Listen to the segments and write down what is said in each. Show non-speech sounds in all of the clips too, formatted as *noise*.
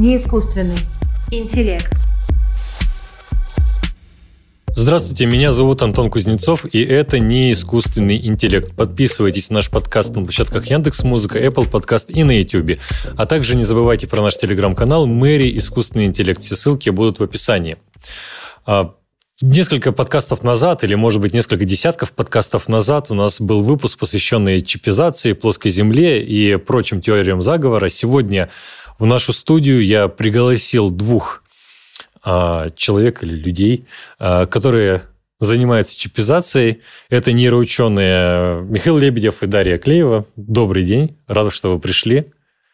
Неискусственный интеллект. Здравствуйте, меня зовут Антон Кузнецов, и это не искусственный интеллект. Подписывайтесь на наш подкаст на площадках Яндекс Музыка, Apple Подкаст и на YouTube. А также не забывайте про наш телеграм-канал Мэри Искусственный интеллект. Все ссылки будут в описании. А, несколько подкастов назад, или, может быть, несколько десятков подкастов назад у нас был выпуск, посвященный чипизации, плоской земле и прочим теориям заговора. Сегодня в нашу студию я пригласил двух а, человек или людей, а, которые занимаются чипизацией. Это нейроученые Михаил Лебедев и Дарья Клеева. Добрый день. Рад, что вы пришли.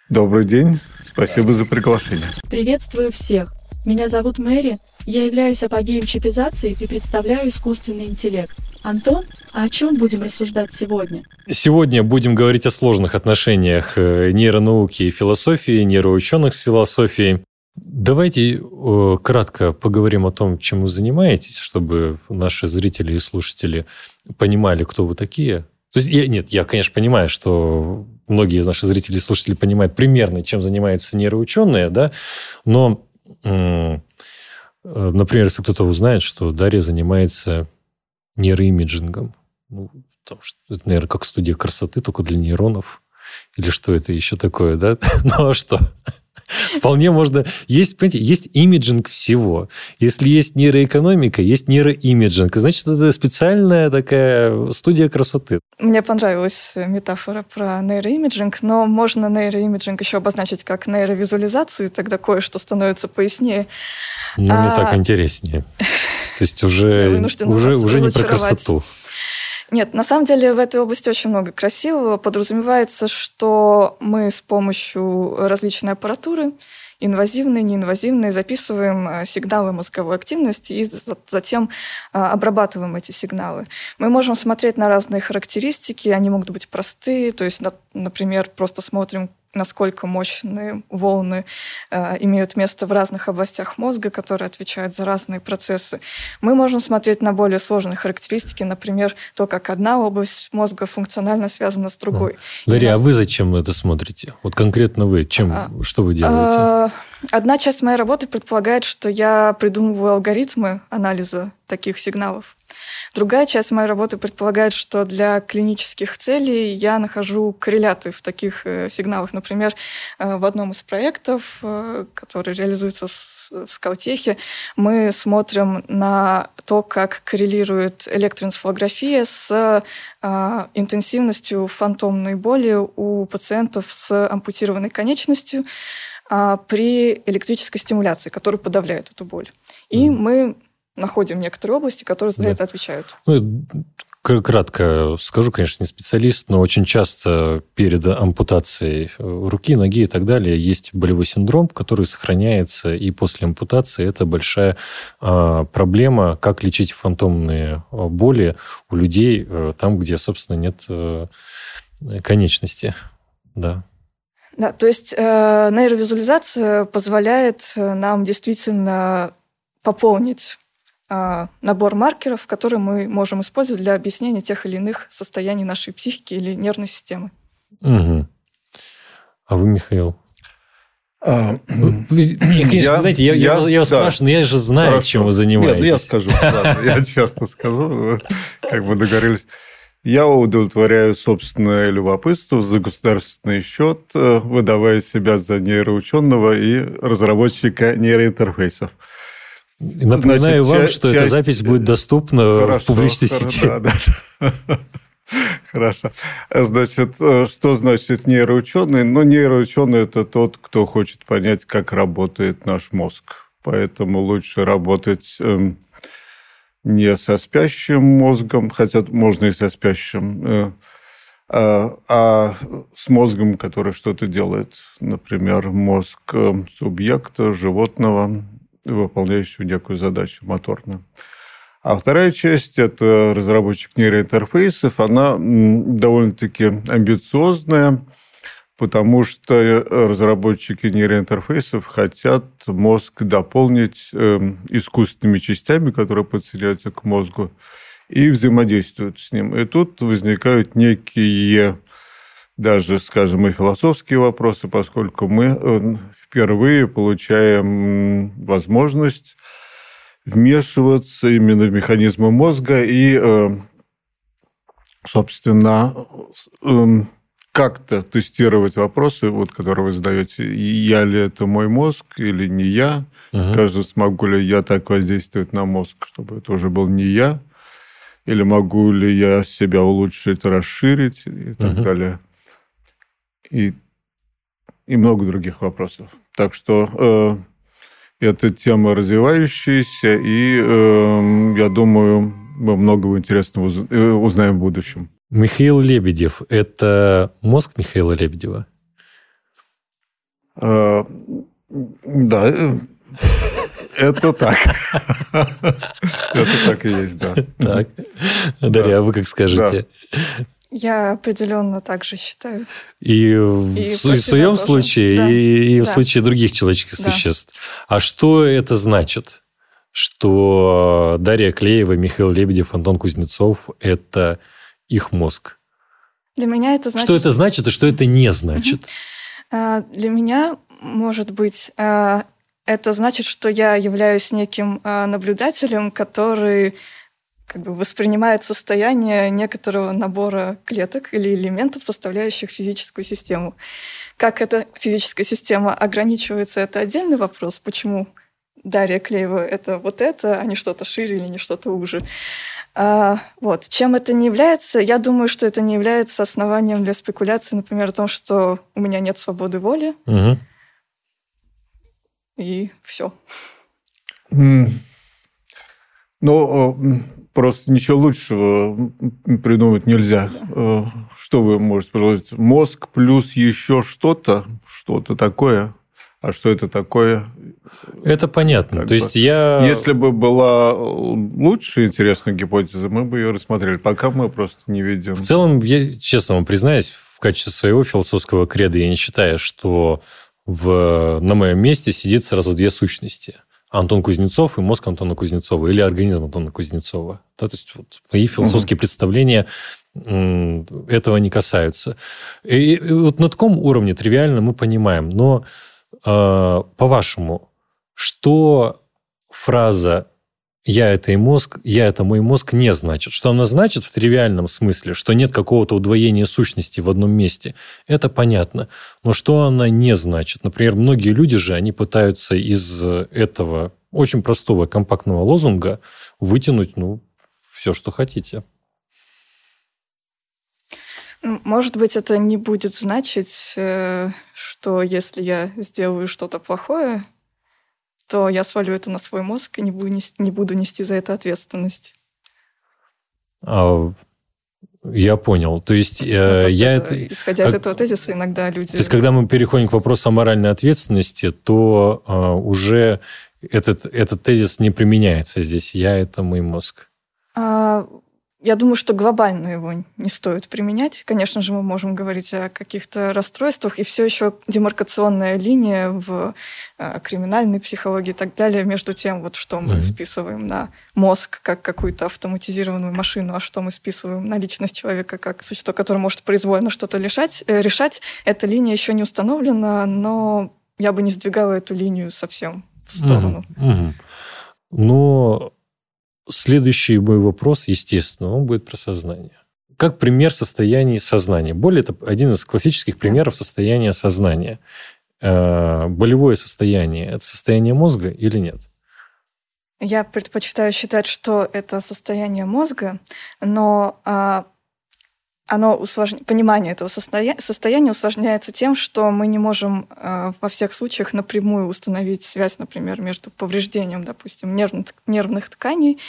Добрый день. Спасибо за приглашение. Приветствую всех. Меня зовут Мэри. Я являюсь апогеем чипизации и представляю искусственный интеллект. Антон, а о чем будем рассуждать сегодня? Сегодня будем говорить о сложных отношениях э, нейронауки и философии, нейроученых с философией. Давайте э, кратко поговорим о том, чем вы занимаетесь, чтобы наши зрители и слушатели понимали, кто вы такие. То есть, я, нет, я, конечно, понимаю, что многие из наших зрителей и слушателей понимают примерно, чем занимаются нейроученые, да, но, э, например, если кто-то узнает, что Дарья занимается neuroimaging ом, ну, потому что это, наверное, как студия красоты, только для нейронов, или что это еще такое, да? *laughs* Ну, а что? *laughs* Вполне можно... Есть, понимаете, есть imaging всего. Если есть нейроэкономика, есть neuroimaging. Значит, это специальная такая студия красоты. Мне понравилась метафора про neuroimaging, но можно neuroimaging еще обозначить как нейровизуализацию, и тогда кое-что становится пояснее. Ну, а... мне так интереснее. То есть уже, уже, уже не про красоту. Нет, на самом деле в этой области очень много красивого. Подразумевается, что мы с помощью различной аппаратуры, инвазивной, неинвазивной, записываем э, сигналы мозговой активности и затем э, обрабатываем эти сигналы. Мы можем смотреть на разные характеристики, они могут быть простые, то есть, например, просто смотрим, насколько мощные волны э, имеют место в разных областях мозга, которые отвечают за разные процессы. Мы можем смотреть на более сложные характеристики, например, то, как одна область мозга функционально связана с другой. Дарья, нас... а вы зачем это смотрите? Вот конкретно вы, чем, а, что вы делаете? А, одна часть моей работы предполагает, что я придумываю алгоритмы анализа таких сигналов. Другая часть моей работы предполагает, что для клинических целей я нахожу корреляты в таких э, сигналах. Например, э, в одном из проектов, э, который реализуется в Скалтехе, мы смотрим на то, как коррелирует электроэнцефалография с интенсивностью фантомной боли у пациентов с ампутированной конечностью а, при электрической стимуляции, которая подавляет эту боль. И мы находим некоторые области, которые за да. это отвечают. Ну, кратко скажу, конечно, не специалист, но очень часто перед ампутацией руки, ноги и так далее есть болевой синдром, который сохраняется, и после ампутации это большая а, проблема, как лечить фантомные а, боли у людей а, там, где, собственно, нет а, конечности. Да. Да, то есть э, нейровизуализация позволяет нам действительно пополнить набор маркеров, которые мы можем использовать для объяснения тех или иных состояний нашей психики или нервной системы. Угу. А вы, Михаил? А, вы, конечно, *clears throat* я, знаете, я, я, я, я вас да, спрашиваю, но я же знаю, хорошо. чем вы занимаетесь. Нет, ну я скажу, *laughs* да, я честно скажу, как бы договорились. Я удовлетворяю собственное любопытство за государственный счет, э, выдавая себя за нейроученого и разработчика нейроинтерфейсов. Напоминаю Значит, вам, что часть... эта запись будет доступна хорошо, в публичной хорошо, сети. Да, *laughs* да. Хорошо. Значит, э, что значит нейроученый? Ну, нейроученый – это тот, кто хочет понять, как работает наш мозг. Поэтому лучше работать эм, не со спящим мозгом, хотя можно и со спящим, э, а, а с мозгом, который что-то делает. Например, мозг э, субъекта, животного, выполняющего некую задачу моторную. А вторая часть – это разработчик нейроинтерфейсов. Она довольно-таки амбициозная, потому что разработчики нейроинтерфейсов хотят мозг дополнить эм, искусственными частями, которые подсоединяются к мозгу, и взаимодействуют с ним. И тут возникают некие даже, скажем, и философские вопросы, поскольку мы э, впервые получаем возможность вмешиваться именно в механизмы мозга и, э, собственно, эм, как-то тестировать вопросы, вот, которые вы задаете. Я ли это мой мозг или не я? Угу. Скажем, смогу ли я так воздействовать на мозг, чтобы это уже был не я? Или могу ли я себя улучшить, расширить и так угу. далее? И, и много других вопросов. Так что э, эта тема развивающаяся, и э, я думаю, мы много интересного э, узнаем в будущем. Михаил Лебедев – это мозг Михаила Лебедева? А, да, э, это так. Это так и есть, да. Так. Дарья, а вы как скажете? Я определенно так же считаю. И, и в, в своем тоже. случае, да. и, и да. в случае других человеческих да. существ. А что это значит? Что Дарья Клеева, Михаил Лебедев, Антон Кузнецов – это их мозг? Для меня это значит... Что это значит и что это не значит? А, для меня, может быть, а, это значит, что я являюсь неким а, наблюдателем, который как бы воспринимает состояние некоторого набора клеток или элементов, составляющих физическую систему. Как эта физическая система ограничивается, это отдельный вопрос. Почему Дарья Клеева – это вот это, а не что-то шире или не что-то уже. А, вот. Чем это не является? Я думаю, что это не является основанием для спекуляции, например, о том, что у меня нет свободы воли. Угу. И все. Mm. Ну, просто ничего лучшего придумать нельзя. Да. Что вы можете предложить? Мозг плюс еще что-то, что-то такое. А что это такое? Это понятно. Как То бы, есть я... Если бы была лучшая интересная гипотеза, мы бы ее рассмотрели. Пока мы просто не видим. В целом, я честно вам признаюсь, в качестве своего философского креда я не считаю, что в, на моем месте сидит сразу две сущности. Антон Кузнецов и мозг Антона Кузнецова или организм Антона Кузнецова. Да, то есть вот, мои философские угу. представления этого не касаются. И, и вот на таком уровне тривиально мы понимаем, но э, по-вашему, что фраза «я – это и мозг», «я – это мой мозг» не значит. Что она значит в тривиальном смысле, что нет какого-то удвоения сущности в одном месте, это понятно. Но что она не значит? Например, многие люди же, они пытаются из этого очень простого компактного лозунга вытянуть, ну, все, что хотите. Может быть, это не будет значить, э, что если я сделаю что-то плохое, то я свалю это на свой мозг и не буду нести, не буду нести за это ответственность. А, я понял. То есть ну, э, я это... Исходя как... из этого тезиса, иногда люди... То есть когда мы переходим к вопросу о моральной ответственности, то э, уже этот, этот тезис не применяется здесь. Я – это мой мозг. А, я думаю, что глобально его не стоит применять. Конечно же, мы можем говорить о каких-то расстройствах, и все еще демаркационная линия в э, криминальной психологии и так далее между тем, вот что мы mm-hmm. списываем на мозг как какую-то автоматизированную машину, а что мы списываем на личность человека как существо, которое может произвольно что-то решать, э, решать. Эта линия еще не установлена, но я бы не сдвигала эту линию совсем в сторону. Mm-hmm. Mm-hmm. Но Следующий мой вопрос, естественно, он будет про сознание. Как пример состояния сознания. Боль – это один из классических примеров состояния сознания. Э, болевое состояние – это состояние мозга или нет? Я предпочитаю считать, что это состояние мозга, но а, оно усложня... понимание этого состоя... состояния усложняется тем, что мы не можем э, во всех случаях напрямую установить связь, например, между повреждением, допустим, нервных, нервных тканей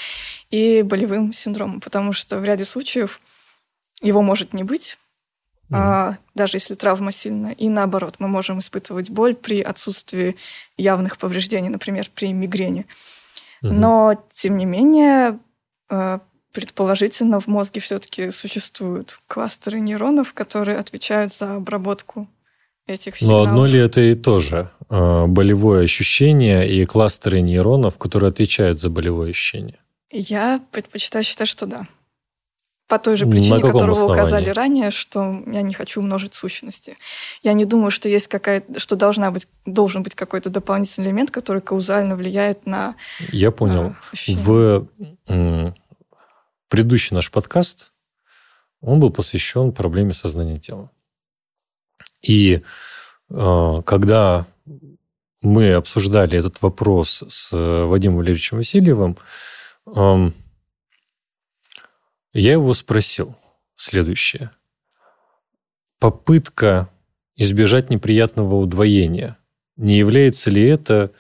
и болевым синдромом, потому что в ряде случаев его может не быть, mm-hmm. а, даже если травма сильная, и наоборот, мы можем испытывать боль при отсутствии явных повреждений, например, при мигрени. Mm-hmm. Но, тем не менее, э, предположительно в мозге все-таки существуют кластеры нейронов, которые отвечают за обработку этих сигналов. Но одно ли это и то же? А, болевое ощущение и кластеры нейронов, которые отвечают за болевое ощущение? Я предпочитаю считать, что да. по той же причине, которую вы указали ранее, что я не хочу умножить сущности. Я не думаю, что есть какая-то, что должна быть, должен быть какой-то дополнительный элемент, который каузально влияет на. Я понял. А, в предыдущий наш подкаст он был посвящен проблеме сознания тела. И э, когда мы обсуждали этот вопрос с Вадимом Валерьевичем Васильевым, э, я его спросил следующее. Попытка избежать неприятного удвоения, не является ли это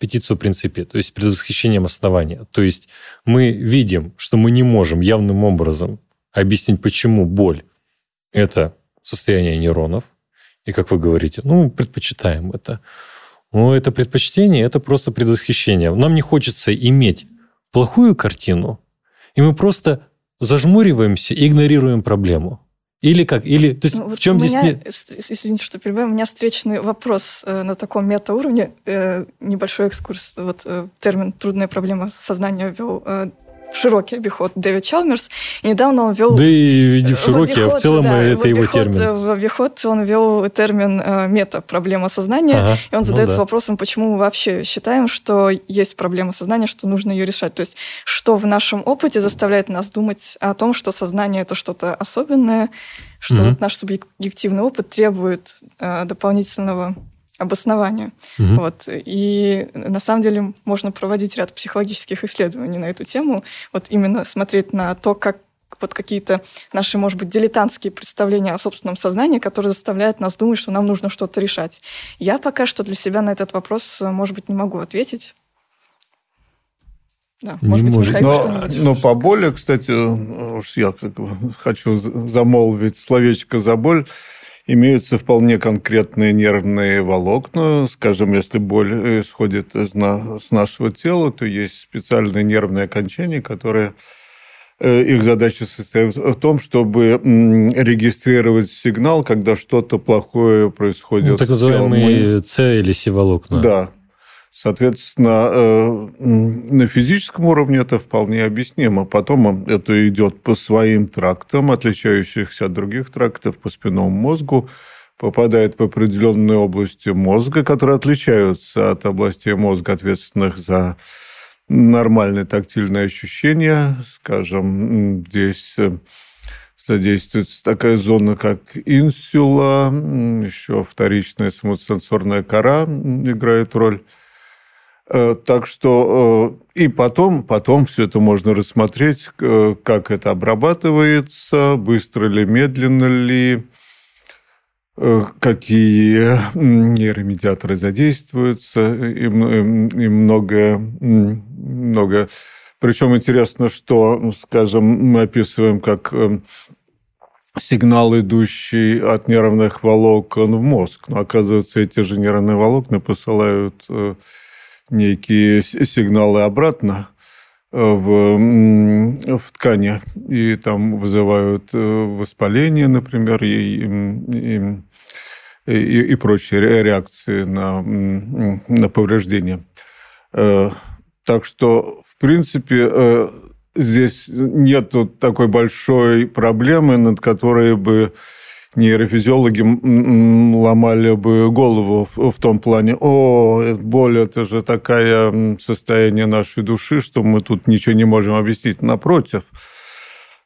петицию принципе, то есть предвосхищением основания? То есть мы видим, что мы не можем явным образом объяснить, почему боль – это состояние нейронов, и, как вы говорите, ну, мы предпочитаем это. Но это предпочтение – это просто предвосхищение. Нам не хочется иметь плохую картину, и мы просто зажмуриваемся и игнорируем проблему. Или как? Или, то есть ну, в чем здесь... Меня. Извините, что перебиваю. У меня встречный вопрос э, на таком метауровне. Э, небольшой экскурс. Вот э, термин «трудная проблема сознания» ввел э, в широкий обиход Дэвид Чалмерс. И недавно он ввел... Да и иди в широкий, в обиход, а в целом да, это в обиход, его термин. В обиход он ввел термин э, мета-проблема сознания, ага, и он задается ну да. вопросом, почему мы вообще считаем, что есть проблема сознания, что нужно ее решать. То есть что в нашем опыте заставляет нас думать о том, что сознание — это что-то особенное, что mm вот наш субъективный опыт требует э, дополнительного обоснования. Угу. Вот. И на самом деле можно проводить ряд психологических исследований на эту тему. Вот именно смотреть на то, как вот какие-то наши, может быть, дилетантские представления о собственном сознании, которые заставляют нас думать, что нам нужно что-то решать. Я пока что для себя на этот вопрос, может быть, не могу ответить. Да, не может быть, может. но, но по боли, кстати, уж я как бы *laughs* хочу замолвить словечко за боль имеются вполне конкретные нервные волокна. Скажем, если боль исходит из на, с нашего тела, то есть специальные нервные окончания, которые э, их задача состоит в том, чтобы регистрировать сигнал, когда что-то плохое происходит. Ну, так называемые С или Си-волокна. Да, Соответственно, э, на физическом уровне это вполне объяснимо. Потом это идет по своим трактам, отличающихся от других трактов, по спинному мозгу, попадает в определенные области мозга, которые отличаются от областей мозга, ответственных за нормальные тактильные ощущения. Скажем, здесь э, задействуется такая зона, как инсула, еще вторичная самосенсорная кора играет роль. Э, так что э, и потом, потом все это можно рассмотреть, э, как это обрабатывается, быстро ли, медленно ли, какие нейромедиаторы задействуются, и, и многое, много. Причем интересно, что, скажем, мы описываем как сигнал, идущий от нервных волокон в мозг. Но оказывается, эти же нервные волокна посылают некие сигналы обратно э, в, в ткани, и там вызывают э, воспаление, например, и, и, и, и прочие реакции на, на повреждения. Э, так что, в принципе, здесь нет такой большой проблемы, над которой бы нейрофизиологи ломали бы голову в, в том плане, о, боль – это же такое состояние нашей души, что мы тут ничего не можем объяснить. Напротив,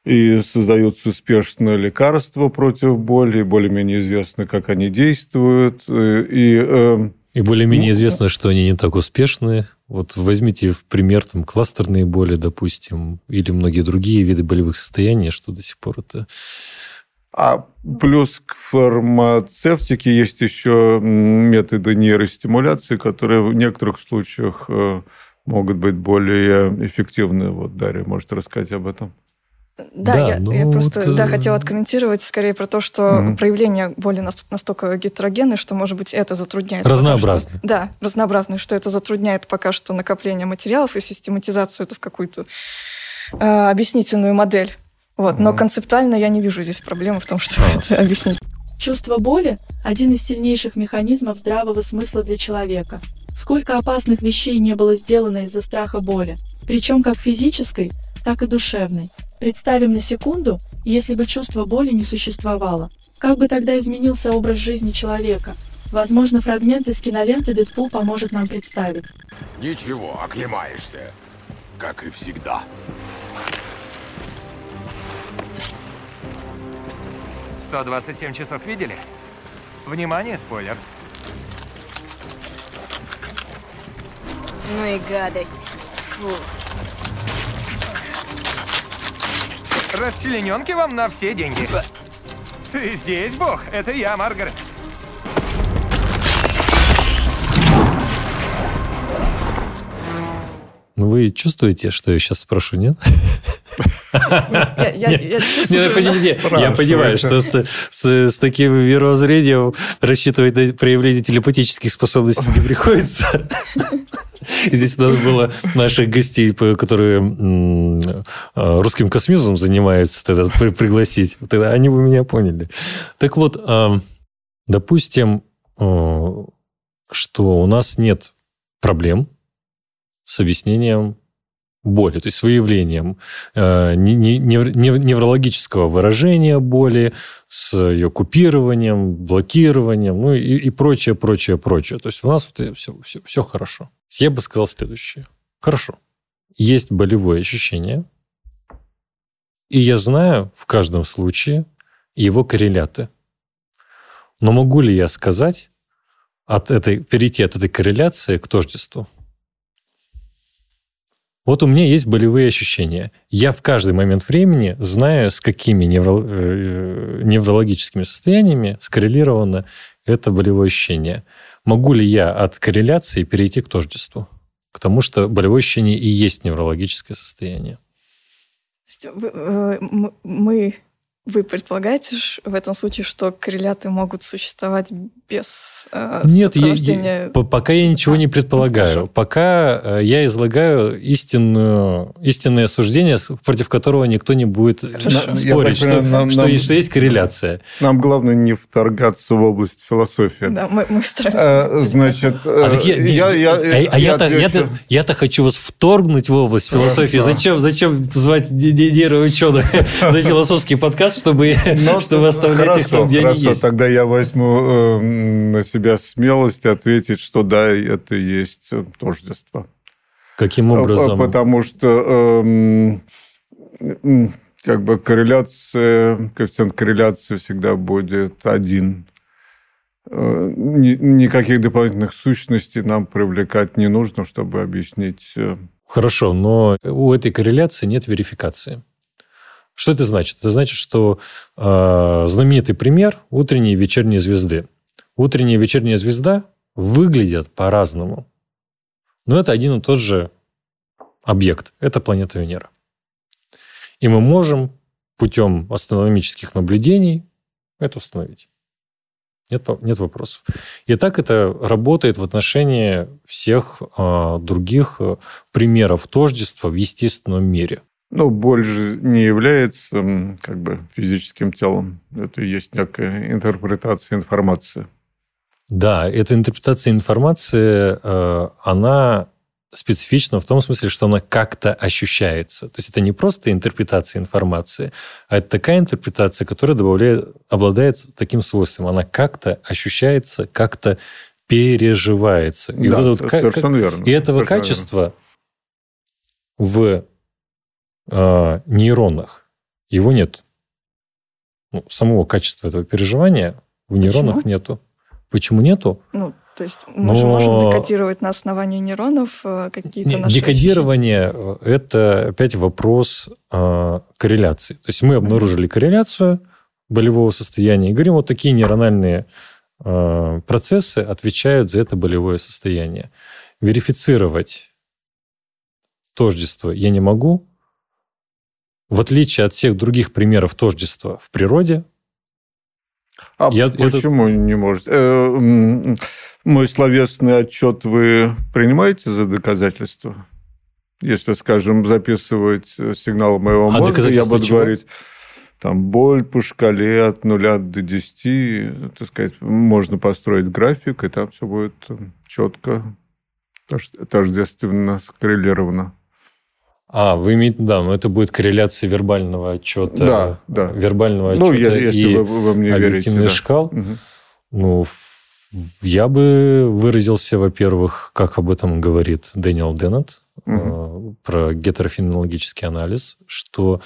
и создаются успешные лекарства против боли, более-менее известно, как они действуют. Э, и, э, и более-менее ну, известно, что они не так успешны. Вот возьмите в пример там, кластерные боли, допустим, или многие другие виды болевых состояний, что до сих пор это а плюс к фармацевтике есть еще методы нейростимуляции, которые в некоторых случаях э, могут быть более эффективны. Вот Дарья может рассказать об этом. Да, да я, ну, я просто вот... да, хотела откомментировать скорее про то, что угу. проявление боли настолько гетерогенны, что, может быть, это затрудняет. Разнообразно. Что, да, разнообразно, что это затрудняет пока что накопление материалов и систематизацию это в какую-то э, объяснительную модель. Вот, но концептуально я не вижу здесь проблемы в том, что это объяснить. Чувство боли – один из сильнейших механизмов здравого смысла для человека. Сколько опасных вещей не было сделано из-за страха боли, причем как физической, так и душевной. Представим на секунду, если бы чувство боли не существовало. Как бы тогда изменился образ жизни человека? Возможно, фрагмент из киноленты «Дэдпул» поможет нам представить. Ничего, оклемаешься. Как и всегда. Сто двадцать семь часов видели? Внимание, спойлер. Ну и гадость. Фу. Расчлененки вам на все деньги. Ты здесь, бог? Это я, Маргарет. Ну, вы чувствуете, что я сейчас спрошу, нет? Я, ну, понимаю, что с, таким мировоззрением рассчитывать на проявление телепатических способностей не приходится. Здесь надо было наших гостей, которые русским космизмом занимаются, тогда при- пригласить. Тогда они бы меня поняли. Так вот, а, допустим, э, что у нас нет проблем с объяснением боли, то есть с выявлением э, не- не- невр- нев- неврологического выражения боли, с ее купированием, блокированием, ну и, и прочее, прочее, прочее. То есть у нас вот все, все, все хорошо. Я бы сказал следующее. Хорошо. Есть болевое ощущение, и я знаю в каждом случае его корреляты. Но могу ли я сказать, от этой, перейти от этой корреляции к тождеству? Вот у меня есть болевые ощущения. Я в каждый момент времени знаю, с какими невро- э, неврологическими состояниями скоррелировано это болевое ощущение. Могу ли я от корреляции перейти к тождеству? Потому что болевое ощущение и есть неврологическое состояние. Э, мы, вы предполагаете в этом случае, что корреляты могут существовать без э, Нет, я- я- сопровождения? по- пока я ничего А, не предполагаю. хорошо. Пока э, я излагаю истинную, истинное суждение, против которого никто не будет Хорошо. Я так спорить, что, понимаю, нам- что нам- есть- что есть корреляция. Нам главное не вторгаться в область философии. Да, мы, мы стараемся. Э, Значит, А так я, э, я, я, а- я я-то, отвечу. я-то, я-то хочу вас вторгнуть в область философии. Хорошо. Зачем, зачем звать не- не- нейроученых на философский подкаст, чтобы, Ну, чтобы оставлять их хорошо, там, где они хорошо, есть? тогда я возьму э, на себя смелость ответить, что да, это и есть тождество. Каким А, образом? Потому что эм, как бы корреляция, коэффициент корреляции всегда будет один. Э, ни- Никаких дополнительных сущностей нам привлекать не нужно, чтобы объяснить. э, Хорошо, но у этой корреляции нет верификации. Что это значит? Это значит, что э, знаменитый пример утренней и вечерней звезды. Утренняя и вечерняя звезда выглядят по-разному. Но это один и тот же объект. Это планета Венера. И мы можем путем астрономических наблюдений это установить. Нет, нет вопросов. И так это работает в отношении всех а, других а, примеров тождества в естественном мире. Ну, боль же не является как бы физическим телом. Это и есть некая интерпретация информации. Да, эта интерпретация информации, э, она специфична в том смысле, что она как-то ощущается. То есть это не просто интерпретация информации, а это такая интерпретация, которая добавляет, обладает таким свойством. Она как-то ощущается, как-то переживается. И, да, вот это вот совершенно верно. и этого Совершенно качества в э, нейронах его нет. Ну, самого качества этого переживания в нейронах Почему? нету. Почему нету? Ну, то есть мы же можем Но- декодировать на основании нейронов э, какие-то Не, наши Декодирование э, – это опять вопрос э, корреляции. То есть мы обнаружили корреляцию болевого состояния и говорим, вот такие нейрональные э, процессы отвечают за это болевое состояние. Верифицировать тождество я не могу. В отличие от всех других примеров тождества в природе, А Я- почему не может? Э, Мой словесный отчет вы принимаете за доказательство? Если, скажем, записывать э, сигнал моего А мозга, я буду чего? говорить, там, боль по шкале от 0 до 10, так сказать, можно построить график, и там все будет э, четко, тож- тождественно скоррелировано. А, вы имеете, да, но это будет корреляция вербального отчета. Да, да. Вербального отчета Ну, я- если и вы, вы мне верите. объективных да. шкал. Мгм. Ну, я бы выразился, во-первых, как об этом говорит Дэниел Деннет, э, про гетерофенологический анализ, что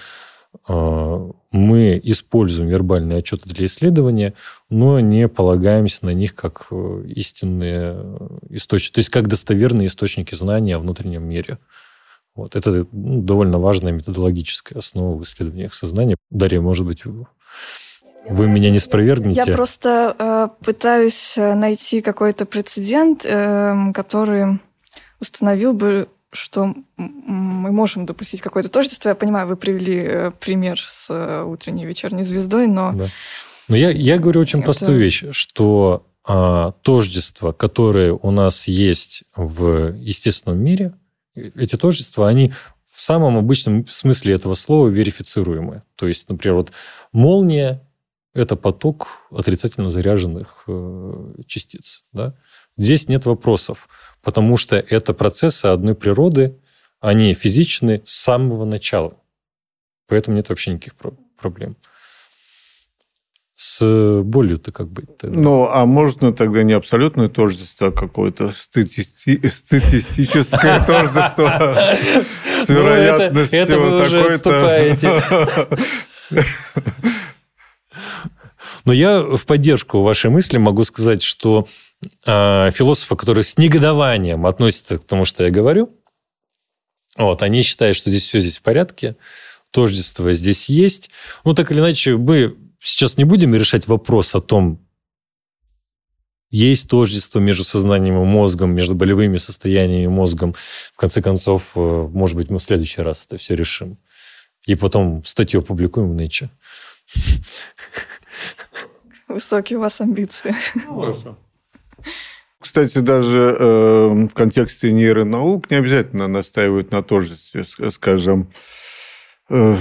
э, мы используем вербальные отчеты для исследования, но не полагаемся на них как э, истинные источники, то есть как достоверные источники знания о внутреннем мире. Вот. Это ну, довольно важная методологическая основа в исследованиях сознания. Дарья, может быть, вы- меня не спровергнете? Я просто э, пытаюсь э, найти какой-то прецедент, эм, который установил бы, что мы можем допустить какое-то тождество. Я понимаю, вы привели э, пример с э, утренней и вечерней звездой, но Да. Но я, я говорю очень Это- простую вещь, что а, тождества, которые у нас есть в естественном мире, э- эти тождества, они в самом обычном смысле этого слова верифицируемы. То есть, например, вот молния – это поток отрицательно заряженных э, частиц. Да? Здесь нет вопросов, потому что это процессы одной природы, они физичны с самого начала. Поэтому нет вообще никаких про- проблем. С болью-то как быть? Ну, а можно тогда не абсолютное тождество, а какое-то статисти- статистическое *laughs* тождество с Ну, это- вероятностью такой-то... Но я в поддержку вашей мысли могу сказать, что э, философы, которые с негодованием относятся к тому, что я говорю, вот, они считают, что здесь все здесь в порядке, тождество здесь есть. Ну, так или иначе, мы сейчас не будем решать вопрос о том, есть тождество между сознанием и мозгом, между болевыми состояниями и мозгом. В конце концов, э, может быть, мы в следующий раз это все решим. И потом статью опубликуем в Nature. высокие у вас амбиции. Кстати, даже э, в контексте нейронаук не обязательно настаивают на тождестве, скажем, э,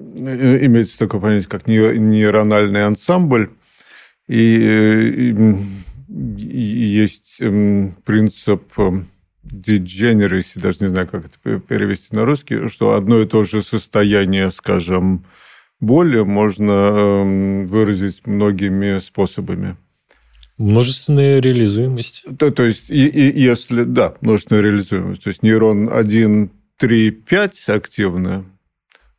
имеется такое понятие, как ней- нейрональный ансамбль, и, э, и, м, и есть м, принцип э, degeneracy, даже не знаю, как это пе- перевести на русский, что одно и то же состояние, скажем, боли можно эм, выразить многими способами. Множественная реализуемость. То, то есть, и, и если, да, множественная реализуемость, то есть нейрон 1, 3, 5 активно,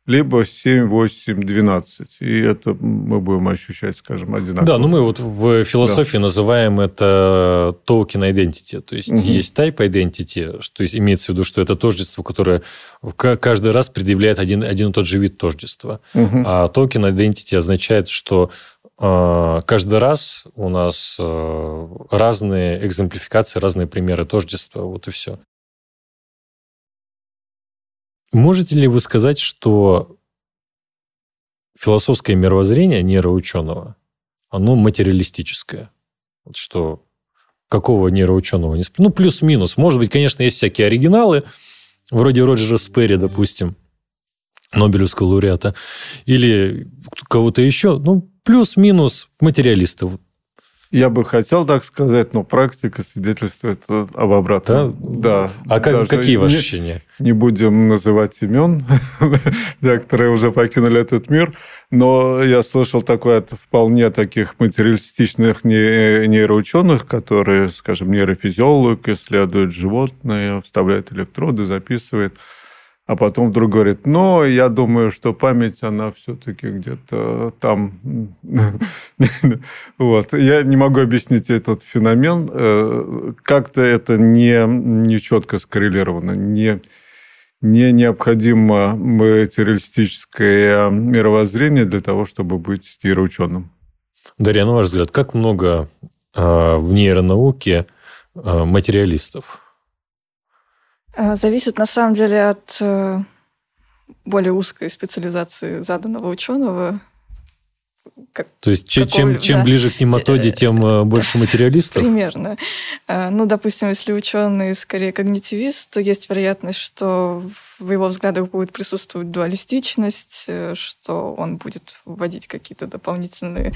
либо 7, 8, 12. И это мы будем ощущать, скажем, одинаково. Да, ну мы вот в философии называем это token identity. То есть Мгм. есть type identity, что есть, имеется в виду, что это тождество, которое каждый раз предъявляет один, один и тот же вид тождества. Мгм. А token identity означает, что э, каждый раз у нас э, разные экземплификации, разные примеры тождества. Вот и все. Можете ли вы сказать, что философское мировоззрение нейроученого, оно материалистическое? Вот что какого нейроученого не Ну, плюс-минус. Может быть, конечно, есть всякие оригиналы, вроде Роджера Сперри, допустим, Нобелевского лауреата, или кого-то еще. Ну, плюс-минус материалисты. Я бы хотел так сказать, но практика свидетельствует об обратном. Да. А как, какие ваши не- ощущения? Не будем называть имен, *laughs* некоторые уже покинули этот мир, но я слышал такое от вполне таких материалистичных не- нейроученых, которые, скажем, нейрофизиолог, исследует животные, вставляет электроды, записывает, а потом вдруг говорит, но я думаю, что память, она все-таки где-то там. *laughs* Вот. Я не могу объяснить этот феномен. Э, Как-то это не, не четко скоррелировано, не, не необходимо материалистическое мировоззрение для того, чтобы быть нейроученым. Дарья, на ваш взгляд, как много э, в нейронауке э, материалистов? А, Зависит на самом деле от э, более узкой специализации заданного ученого. Как, То есть чем, чем, чем да. ближе к нематоде, тем э, больше материалистов? Примерно. А, Ну, допустим, если ученый скорее когнитивист, то есть вероятность, что в его взглядах будет присутствовать дуалистичность, э, что он будет вводить какие-то дополнительные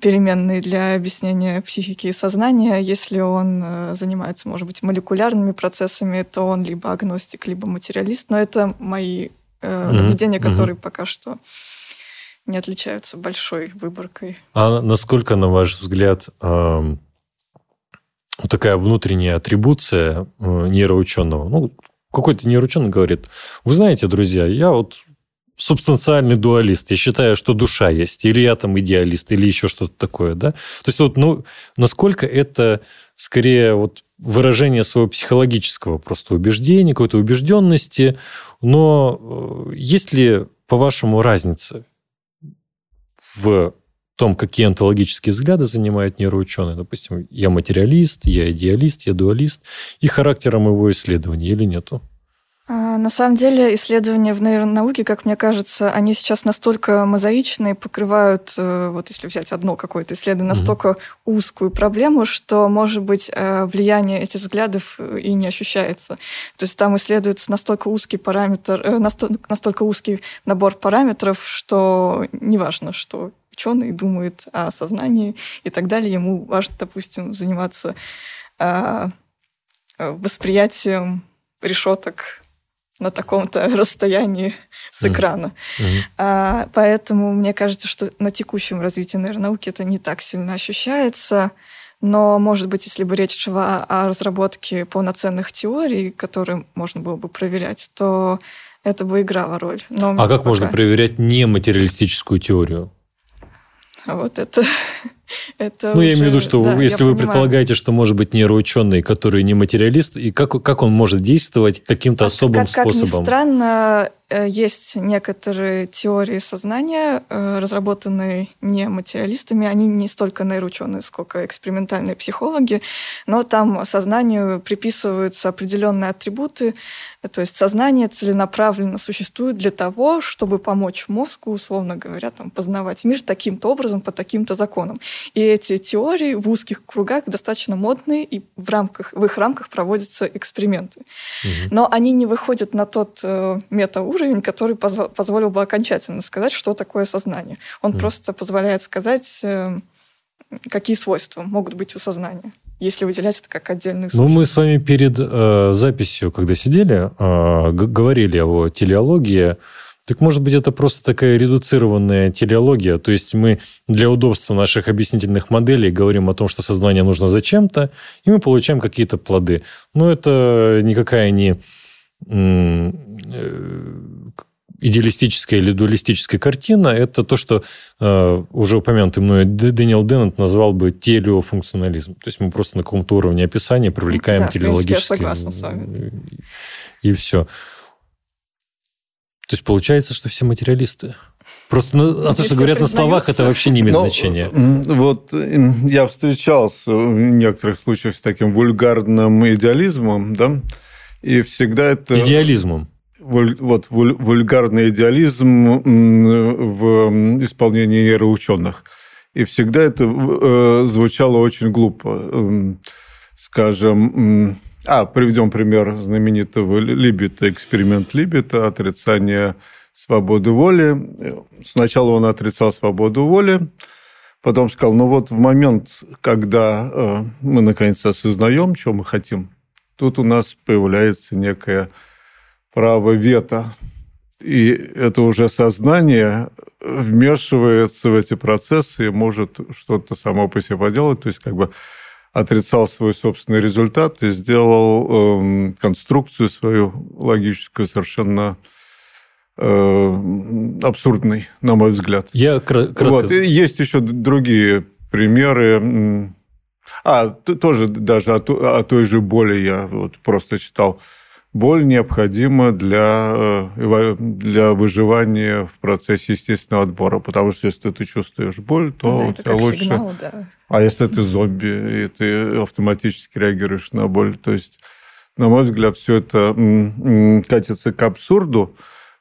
переменные для объяснения психики и сознания. Если он э, занимается, может быть, молекулярными процессами, то он либо агностик, либо материалист. Но это мои э, наблюдения, которые пока что не отличаются большой выборкой. А насколько, на ваш взгляд, эм, вот такая внутренняя атрибуция э, нейроученого? Ну, какой-то нейроученый говорит, вы знаете, друзья, я вот субстанциальный дуалист. Я считаю, что душа есть. Или я там идеалист, или еще что-то такое. Да? То есть, вот, ну, насколько это скорее вот выражение своего психологического просто убеждения, какой-то убежденности. Но э, есть ли, по-вашему, разница в том, какие онтологические взгляды занимают нейроученые. Допустим, я материалист, я идеалист, я дуалист. И характером его исследования или нету? А, На самом деле исследования в нейронауке, как мне кажется, они сейчас настолько мозаичные, покрывают, э, вот если взять одно какое-то исследование, настолько узкую проблему, что, может быть, э, влияние этих взглядов э, и не ощущается. То есть там исследуется настолько узкий параметр, насто- настолько узкий набор параметров, что неважно, что ученый думает о сознании и так далее. Ему важно, допустим, заниматься а, восприятием решеток на таком-то *laughs* расстоянии с экрана. Мгм. А, поэтому мне кажется, что на текущем развитии нейронауки это не так сильно ощущается. Но, может быть, если бы речь шла о разработке полноценных теорий, которые можно было бы проверять, то это бы играло роль. Но А как пока- можно проверять нематериалистическую теорию? Вот это... *laughs* это Ну, я имею в виду, уже- что да, если вы понимаю. предполагаете, что может быть нейроученый, который не материалист, и как, как он может действовать каким-то особым как, как ни способом? странно, э, есть некоторые теории сознания, э, разработанные не материалистами. Они не столько нейроученые, сколько экспериментальные психологи, но там сознанию приписываются определенные атрибуты. То есть сознание целенаправленно существует для того, чтобы помочь мозгу, условно говоря, там, познавать мир таким-то образом, по таким-то законам. И эти теории в узких кругах достаточно модные, и в, рамках, в их рамках проводятся эксперименты. Мгм. Но они не выходят на тот э, метауровень, который позво- позволил бы окончательно сказать, что такое сознание. Он Мгм. просто позволяет сказать, э, какие свойства могут быть у сознания, если выделять это как отдельную Ну, мы сущность. с вами перед э, записью, когда сидели, э, говорили о телеологии. Так может быть, это просто такая редуцированная телеология. То есть мы для удобства наших объяснительных моделей говорим о том, что сознание нужно зачем-то, и мы получаем какие-то плоды. Но это никакая не э, идеалистическая или дуалистическая картина. Это то, что э, уже упомянутый мной Дэниел Деннет назвал бы телеофункционализм. То есть мы просто на каком-то уровне описания привлекаем Да, телеологические... согласна с вами. И все. То есть получается, что все материалисты. Просто на- а то, что говорят на словах, это вообще не имеет Ну, значения. Вот я встречался в некоторых случаях с таким вульгарным идеализмом, да, и всегда это... Идеализмом. вуль- вот вуль- вульгарный идеализм в исполнении нейроученых. И всегда это э, звучало очень глупо. Скажем, а, приведем пример знаменитого Либета, эксперимент Либета, отрицание свободы воли. Сначала он отрицал свободу воли, потом сказал, ну вот в момент, когда э, мы наконец осознаем, что мы хотим, тут у нас появляется некое право вето. И это уже сознание вмешивается в эти процессы и может что-то само по себе поделать. То есть как бы отрицал свой собственный результат и сделал эм, конструкцию свою логическую совершенно э, абсурдной, на мой взгляд. Я кра- кратко... Вот. И есть еще другие примеры. А, тоже даже о той же боли я вот просто читал. Боль необходима для, э, для выживания в процессе естественного отбора. Потому что если ты чувствуешь боль, то Да, у тебя лучше... сигнал, да. А если ты зомби, и ты автоматически реагируешь на боль? То есть, на мой взгляд, все это катится к абсурду.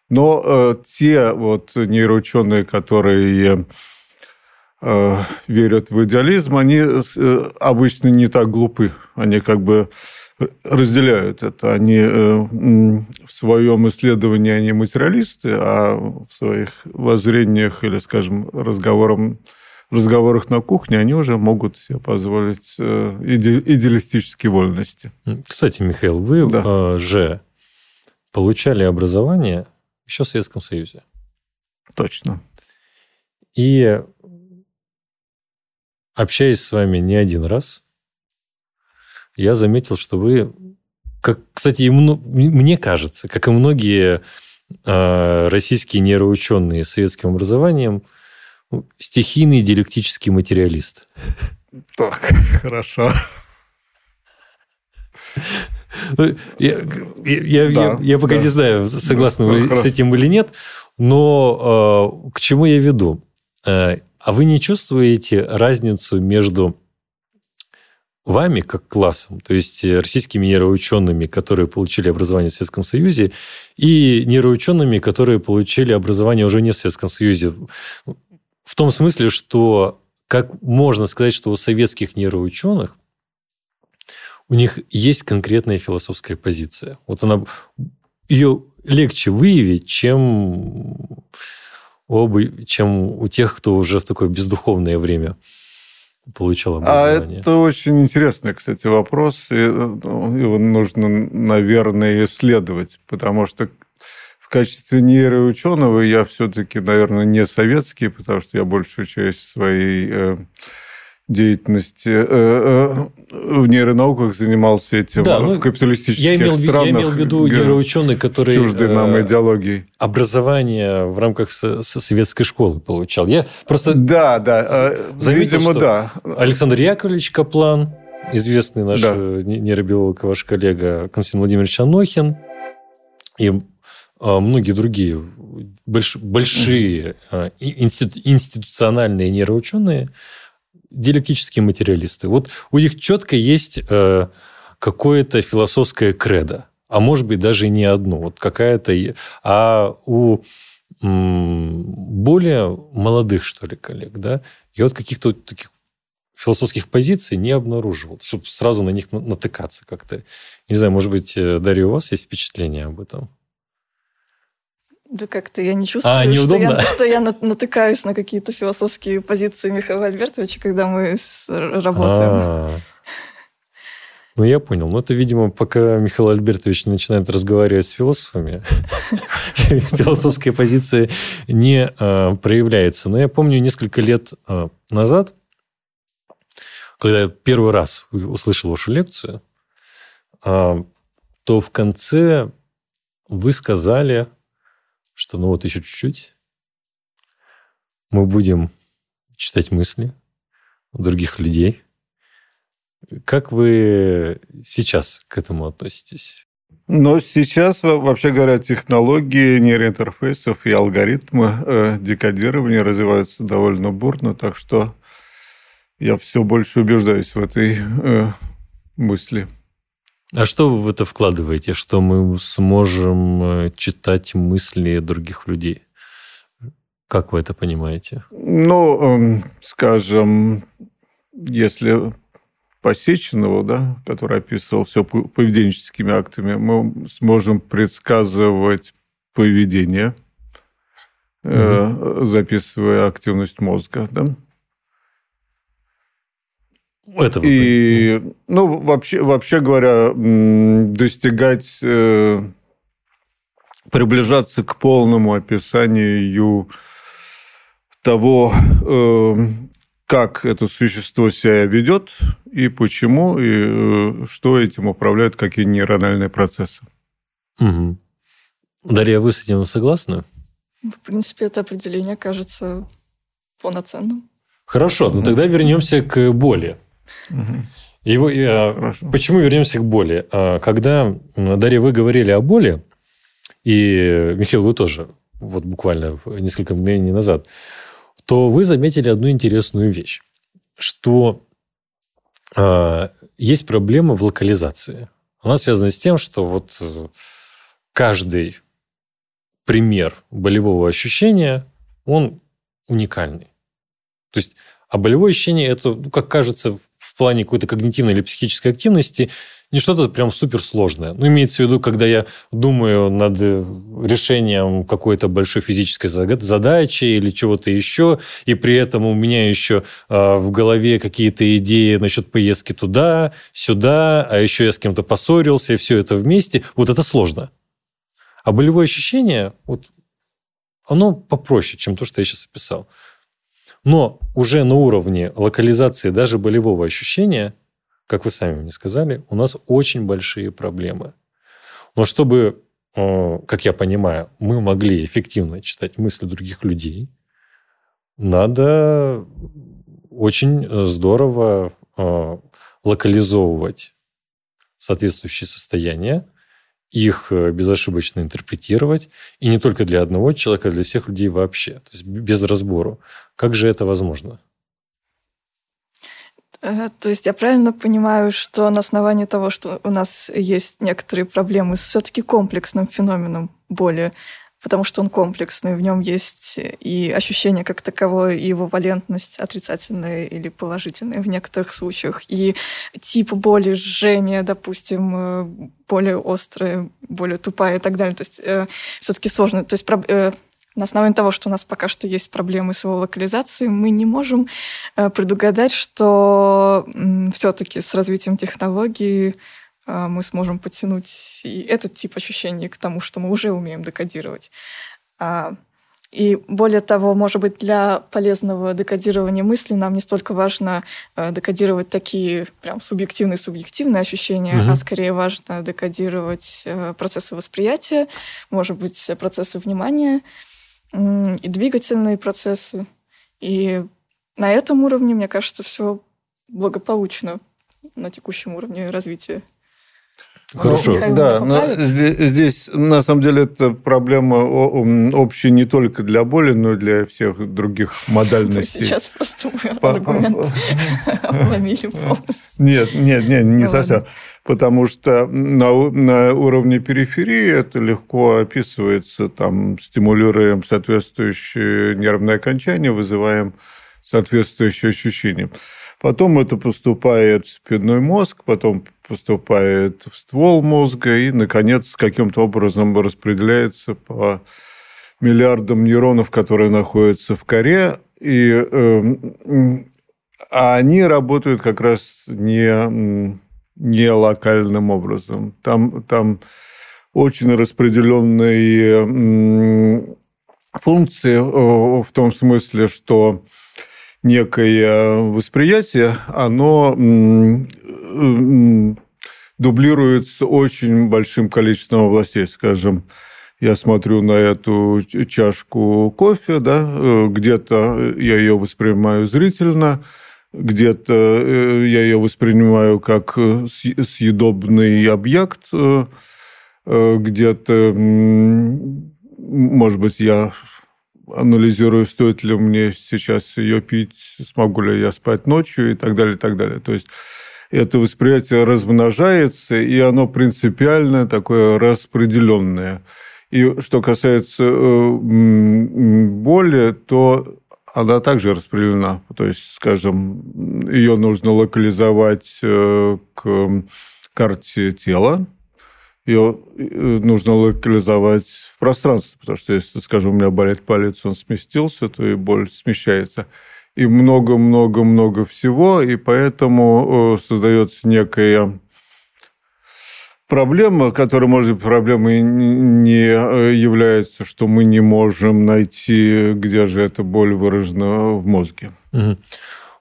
Но э, те вот нейроученые, которые э, верят в идеализм, они э, обычно не так глупы. Они как бы разделяют это. Они э, в своем исследовании они материалисты, а в своих воззрениях или, скажем, разговорам разговорах на кухне они уже могут себе позволить э, иде, идеалистические вольности. Кстати, Михаил, вы да. э, же получали образование еще в Советском Союзе. Точно. И общаясь с вами не один раз, я заметил, что вы, как, кстати, и мне кажется, как и многие э, российские нейроученые с советским образованием, стихийный диалектический материалист. Так, хорошо. Ну, я, я, да, я, я пока да. не знаю, согласны да, вы хорошо. с этим или нет, но э, к чему я веду? Э, а вы не чувствуете разницу между вами как классом, то есть российскими нейроучеными, которые получили образование в Советском Союзе, и нейроучеными, которые получили образование уже не в Советском Союзе. В том смысле, что как можно сказать, что у советских нейроученых у них есть конкретная философская позиция. Вот она ее легче выявить, чем у, чем у тех, кто уже в такое бездуховное время получал а образование? А это очень интересный, кстати, вопрос. И ну, его нужно, наверное, исследовать, потому что в качестве нейроученого я все-таки, наверное, не советский, потому что я большую часть своей э, деятельности э, э, в нейронауках занимался этим да, ну, в капиталистических я имел, странах. Я имел в виду нейроученые, которые чужды нам идеологии. Образование в рамках советской школы получал. Я просто да, да, заметил, видимо, да. Александр Яковлевич Каплан, известный наш да. нейробиолог, ваш коллега Константин Владимирович Анохин и многие другие больш, большие институ, институциональные нейроученые, диалектические материалисты. Вот у них четко есть э, какое-то философское кредо, а может быть даже не одно, вот какая-то, а у более молодых, что ли, коллег, да, я вот каких-то таких философских позиций не обнаруживал, чтобы сразу на них натыкаться как-то. Не знаю, может быть, э, Дарья, у вас есть впечатление об этом? Да как-то я не чувствую, а, что, я, *laughs* что я натыкаюсь на какие-то философские позиции Михаила Альбертовича, когда мы работаем. А-а-а. Ну, я понял. Ну, это, видимо, пока Михаил Альбертович начинает разговаривать с философами, *laughs* философская позиция не а, проявляется. Но я помню несколько лет а, назад, когда я первый раз услышал вашу лекцию, а, то в конце вы сказали что ну вот еще чуть-чуть мы будем читать мысли других людей. Как вы сейчас к этому относитесь? Но сейчас, вообще говоря, технологии нейроинтерфейсов и алгоритмы э, декодирования развиваются довольно бурно, так что я все больше убеждаюсь в этой э, мысли. А что вы в это вкладываете, что мы сможем э, читать мысли других людей? Как вы это понимаете? Ну, эм, скажем, если Посеченного, да, который описывал все поведенческими актами, мы сможем предсказывать поведение, угу. записывая активность мозга. Да? Это и, ну, вообще, вообще говоря, достигать, э, приближаться к полному описанию того, э, как это существо себя ведет и почему, и э, что этим управляют, какие нейрональные процессы. Угу. Дарья, вы с этим согласны? В принципе, это определение кажется полноценным. Хорошо, ну тогда вернемся к боли. Его, э, почему вернемся к боли? А, когда, Дарья, вы говорили о боли, и, Михаил, вы тоже, вот буквально несколько мгновений назад, то вы заметили одну интересную вещь, что э, есть проблема в локализации. Она связана с тем, что вот каждый пример болевого ощущения, он уникальный. То есть А болевое ощущение – это, ну, как кажется, в плане какой-то когнитивной или психической активности не что-то прям суперсложное. Ну, имеется в виду, когда я думаю над э, решением какой-то большой физической задачи или чего-то еще, и при этом у меня еще э, в голове какие-то идеи насчет поездки туда, сюда, а еще я с кем-то поссорился, и все это вместе, вот это сложно. А болевое ощущение, вот, оно попроще, чем то, что я сейчас описал. Но уже на уровне локализации даже болевого ощущения, как вы сами мне сказали, у нас очень большие проблемы. Но чтобы, э, как я понимаю, мы могли эффективно читать мысли других людей, надо очень здорово э, локализовывать соответствующие состояния, их э, безошибочно интерпретировать, и не только для одного человека, а для всех людей вообще, то есть без разбору. Как же это возможно? Э, то есть я правильно понимаю, что на основании того, что у нас есть некоторые проблемы с все-таки комплексным феноменом боли, потому что он комплексный, в нем есть и ощущение как таковое, и его валентность отрицательная или положительная в некоторых случаях, и тип боли, жжения, допустим, э, более острая, более тупая и так далее. То есть э, все-таки сложно. То есть э, на основании того, что у нас пока что есть проблемы с его локализацией, мы не можем э, предугадать, что все-таки с развитием технологий мы сможем подтянуть и этот тип ощущений к тому, что мы уже умеем декодировать. А, и более того, может быть, для полезного декодирования мысли нам не столько важно э, декодировать такие прям субъективные субъективные ощущения, угу. а скорее важно декодировать э, процессы восприятия, может быть, процессы внимания и двигательные процессы. И на этом уровне, мне кажется, все благополучно на текущем уровне развития. Хорошо. Ну, да, но здесь, здесь на самом деле это проблема общая не только для боли, но и для всех других модальностей. Сейчас просто мой аргумент обломили *laughs* полностью. Нет, нет, нет, не совсем. Потому что на, на уровне периферии это легко описывается, там стимулируем соответствующее нервное окончание, вызываем соответствующие ощущения. Потом это поступает в спинной мозг, потом поступает в ствол мозга и, наконец, каким-то образом распределяется по миллиардам нейронов, которые находятся в коре. И, э, а они работают как раз не, не локальным образом. Там, там очень распределенные функции в том смысле, что некое восприятие, оно дублируется очень большим количеством областей, скажем, я смотрю на эту чашку кофе, да, э, где-то я ее воспринимаю зрительно, где-то э, я ее воспринимаю как съедобный объект, э, где-то, может быть, я анализирую, стоит ли мне сейчас ее пить, смогу ли я спать ночью и так далее, и так далее. То есть это восприятие размножается, и оно принципиально такое распределенное. И что касается э, боли, то она также распределена. То есть, скажем, ее нужно локализовать э, к карте тела, ее э, нужно локализовать в пространстве, потому что если, скажем, у меня болит палец, он сместился, то и боль смещается. И много-много-много всего, и поэтому э, создается некая проблема, которая, может быть, проблемой не э, является, что мы не можем найти, где же эта боль выражена в мозге. Угу.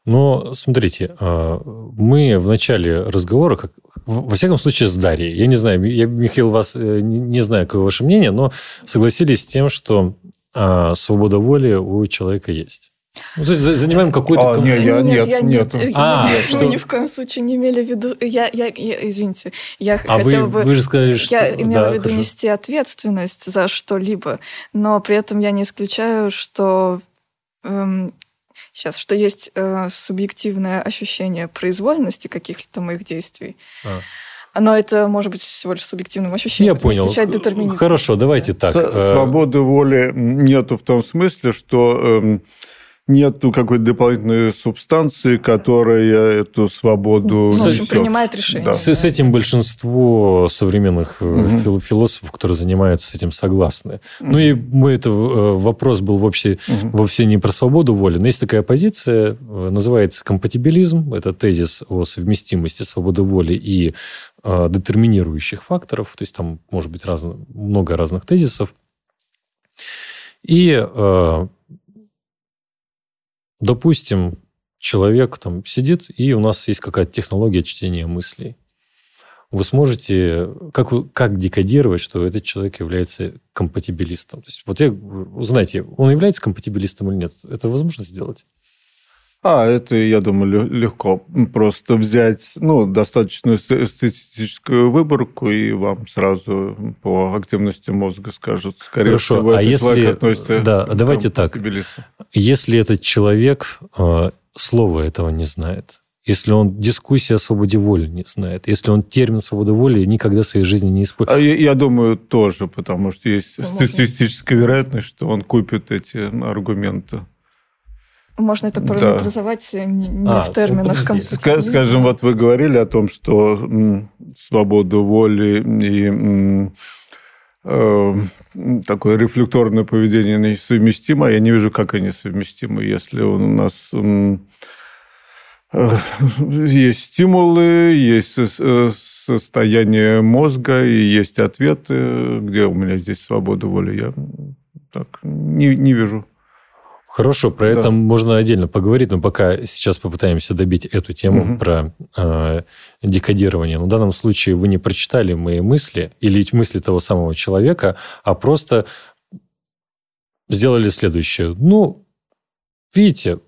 Но смотрите, а, мы в начале разговора, как, во всяком случае, с Дарьей, я не знаю, я, Михаил, вас э, не, знаю, какое ваше мнение, но согласились с тем, что а, свобода воли у человека есть. Ну, то есть занимаем какой-то... А, нет, я, нет, нет, нет. нет. А, нет, что... Мы ни в коем случае не имели в виду... Я, я, я извините, я а хотела вы, бы... вы же сказали, что... Я имела да, в виду хорошо. нести ответственность за что-либо, но при этом я не исключаю, что эм, сейчас, что есть э, субъективное ощущение произвольности каких-то моих действий. А. Но это может быть всего лишь субъективным ощущением. Я понял. Детерминизм. Хорошо, давайте так. С- свободы воли нету в том смысле, что э, нету какой-то дополнительной субстанции, которая эту свободу Ну, в общем, несет. принимает решение. Да. С, с этим большинство современных фил- философов, которые занимаются с этим, согласны. Ну и мы это э, вопрос был вообще, вовсе не про свободу воли, но есть такая позиция, э, называется компатибилизм. Это тезис о совместимости свободы воли и э, детерминирующих факторов. То есть там может быть разно- много разных тезисов. И, э, допустим, человек там сидит, и у нас есть какая-то технология чтения мыслей. Вы сможете, как, вы, как декодировать, что этот человек является компатибилистом? То есть, вот я, знаете, он является компатибилистом или нет? Это возможно сделать? А, это, я думаю, легко. Просто взять ну, достаточную ст- статистическую выборку, и вам сразу по активности мозга скажут, скорее Хорошо, всего, а этот если- человек относится да, к давайте так. Если этот человек э, слова этого не знает, если он дискуссии о свободе воли не знает, если он термин свобода воли никогда в своей жизни не использует, А я, я думаю, тоже, потому что есть Возможно. статистическая вероятность, что он купит эти аргументы. Можно это Да. параметризовать не, не А, в терминах компатибилизма. Скажем, вот вы говорили о том, что м, свобода воли и м, э, такое рефлекторное поведение несовместимо. Я не вижу, как они совместимы, если у нас м, э, есть стимулы, есть э, состояние мозга и есть ответы, где у меня здесь свобода воли. Я так не, не вижу. Хорошо, про Да. это можно отдельно поговорить, но пока сейчас попытаемся добить эту тему Мгм. про э, декодирование. Но в данном случае вы не прочитали мои мысли или мысли того самого человека, а просто сделали следующее. Ну, видите,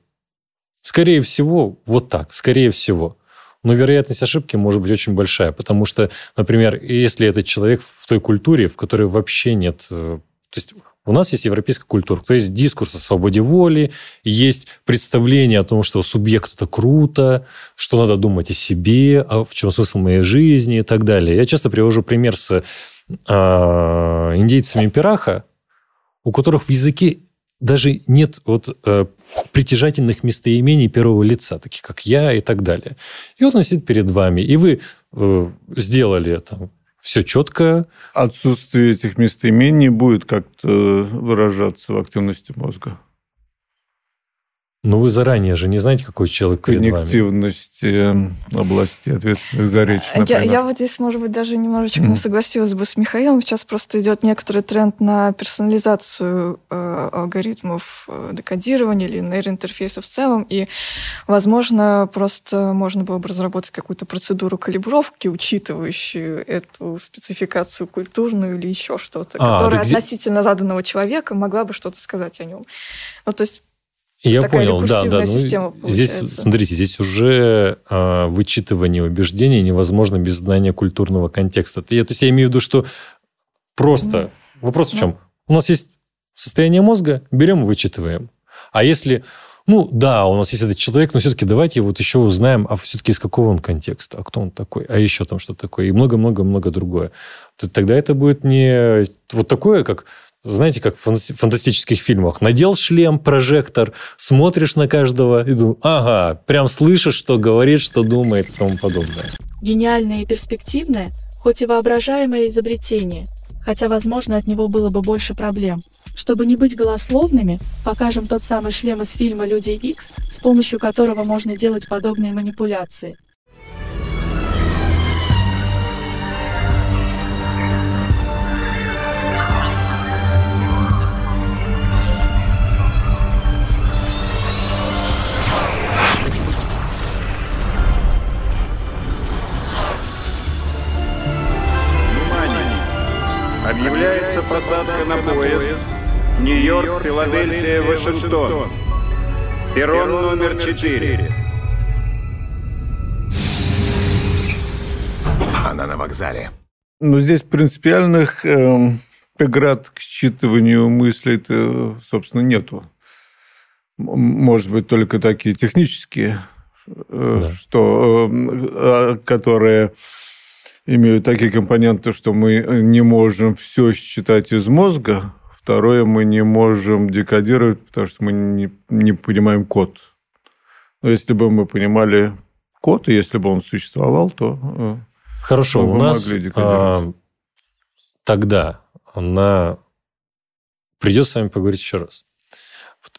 скорее всего, вот так, скорее всего. Но вероятность ошибки может быть очень большая, потому что, например, если этот человек в той культуре, в которой вообще нет... э, То есть у нас есть европейская культура, то есть дискурс о свободе воли, есть представление о том, что субъект это круто, что надо думать о себе, а в чем смысл моей жизни и так далее. Я часто привожу пример с а, индейцами Пираха, у которых в языке даже нет вот э, притяжательных местоимений первого лица, таких как я и так далее. И вот он сидит перед вами, и вы э, сделали это все четко, Отсутствие этих местоимений будет как-то выражаться в активности мозга. Но вы заранее же не знаете, какой человек перед вами. Коннективности области ответственных за речь, Я, например. я вот здесь, может быть, даже немножечко не согласилась бы с Михаилом. Сейчас просто идет некоторый тренд на персонализацию э, алгоритмов э, декодирования или нейроинтерфейсов в целом. И, возможно, просто можно было бы разработать какую-то процедуру калибровки, учитывающую эту спецификацию культурную или еще что-то, А, которая зи- относительно заданного человека могла бы что-то сказать о нем. Ну, то есть Я Такая понял, да, да. ну, здесь, смотрите, здесь уже а, вычитывание убеждений невозможно без знания культурного контекста. Я, то есть я имею в виду, что просто вопрос в чем? У нас есть состояние мозга, берем и вычитываем. А если, ну да, у нас есть этот человек, но все-таки давайте вот еще узнаем, а все-таки из какого он контекста, а кто он такой, а еще там что такое, и много-много-много другое. Тогда это будет не вот такое, как знаете, как в фанта- фантастических фильмах. Надел шлем, прожектор, смотришь на каждого и думаешь, ага, прям слышишь, что говорит, что думает и тому подобное. Гениальное и перспективное, хоть и воображаемое изобретение, хотя, возможно, от него было бы больше проблем. Чтобы не быть голословными, покажем тот самый шлем из фильма «Люди Икс», с помощью которого можно делать подобные манипуляции. Посадка на поезд Нью-Йорк, Филадельфия, Вашингтон. Перрон номер 4. Она на вокзале. Но здесь принципиальных эм, преград к считыванию мыслей-то, собственно, нету. Может быть, только такие технические, э, Да. что, эм, а, которые имеют такие компоненты, что мы не можем все считать из мозга Второе, мы не можем декодировать, потому что мы не, не понимаем код. Но если бы мы понимали код, и если бы он существовал, то э, Хорошо, у нас а, тогда на... Придется с вами поговорить еще раз.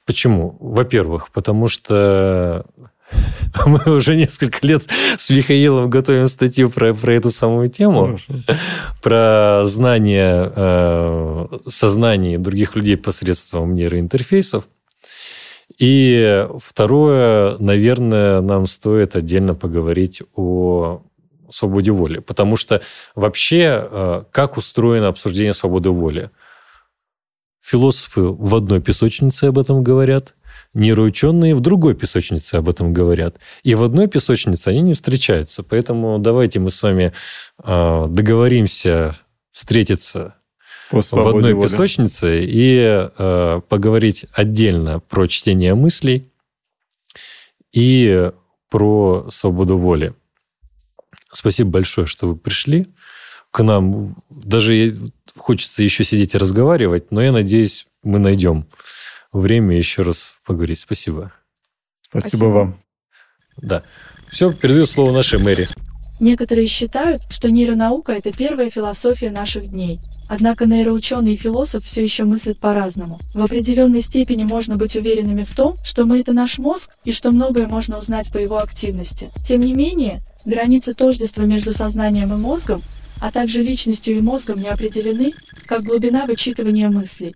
Почему? Во-первых, потому что *laughs* мы уже несколько лет с Михаилом готовим статью про, про эту самую тему, Хорошо. про знание э, сознаний других людей посредством нейроинтерфейсов. И второе, наверное, нам стоит отдельно поговорить о свободе воли. Потому что вообще, э, как устроено обсуждение свободы воли? Философы в одной песочнице об этом говорят, нейроученые в другой песочнице об этом говорят. И в одной песочнице они не встречаются. Поэтому давайте мы с вами э, договоримся встретиться в одной воли. песочнице и э, поговорить отдельно про чтение мыслей и про свободу воли. Спасибо большое, что вы пришли к нам. Даже хочется еще сидеть и разговаривать, но я надеюсь, мы найдем время еще раз поговорить. Спасибо. Спасибо, Спасибо. вам. Да. Все, передаю слово нашей Мэри. Некоторые считают, что нейронаука – это первая философия наших дней. Однако нейроученый и философ все еще мыслят по-разному. В определенной степени можно быть уверенными в том, что мы – это наш мозг, и что многое можно узнать по его активности. Тем не менее, границы тождества между сознанием и мозгом, а также личностью и мозгом не определены, как глубина вычитывания мыслей.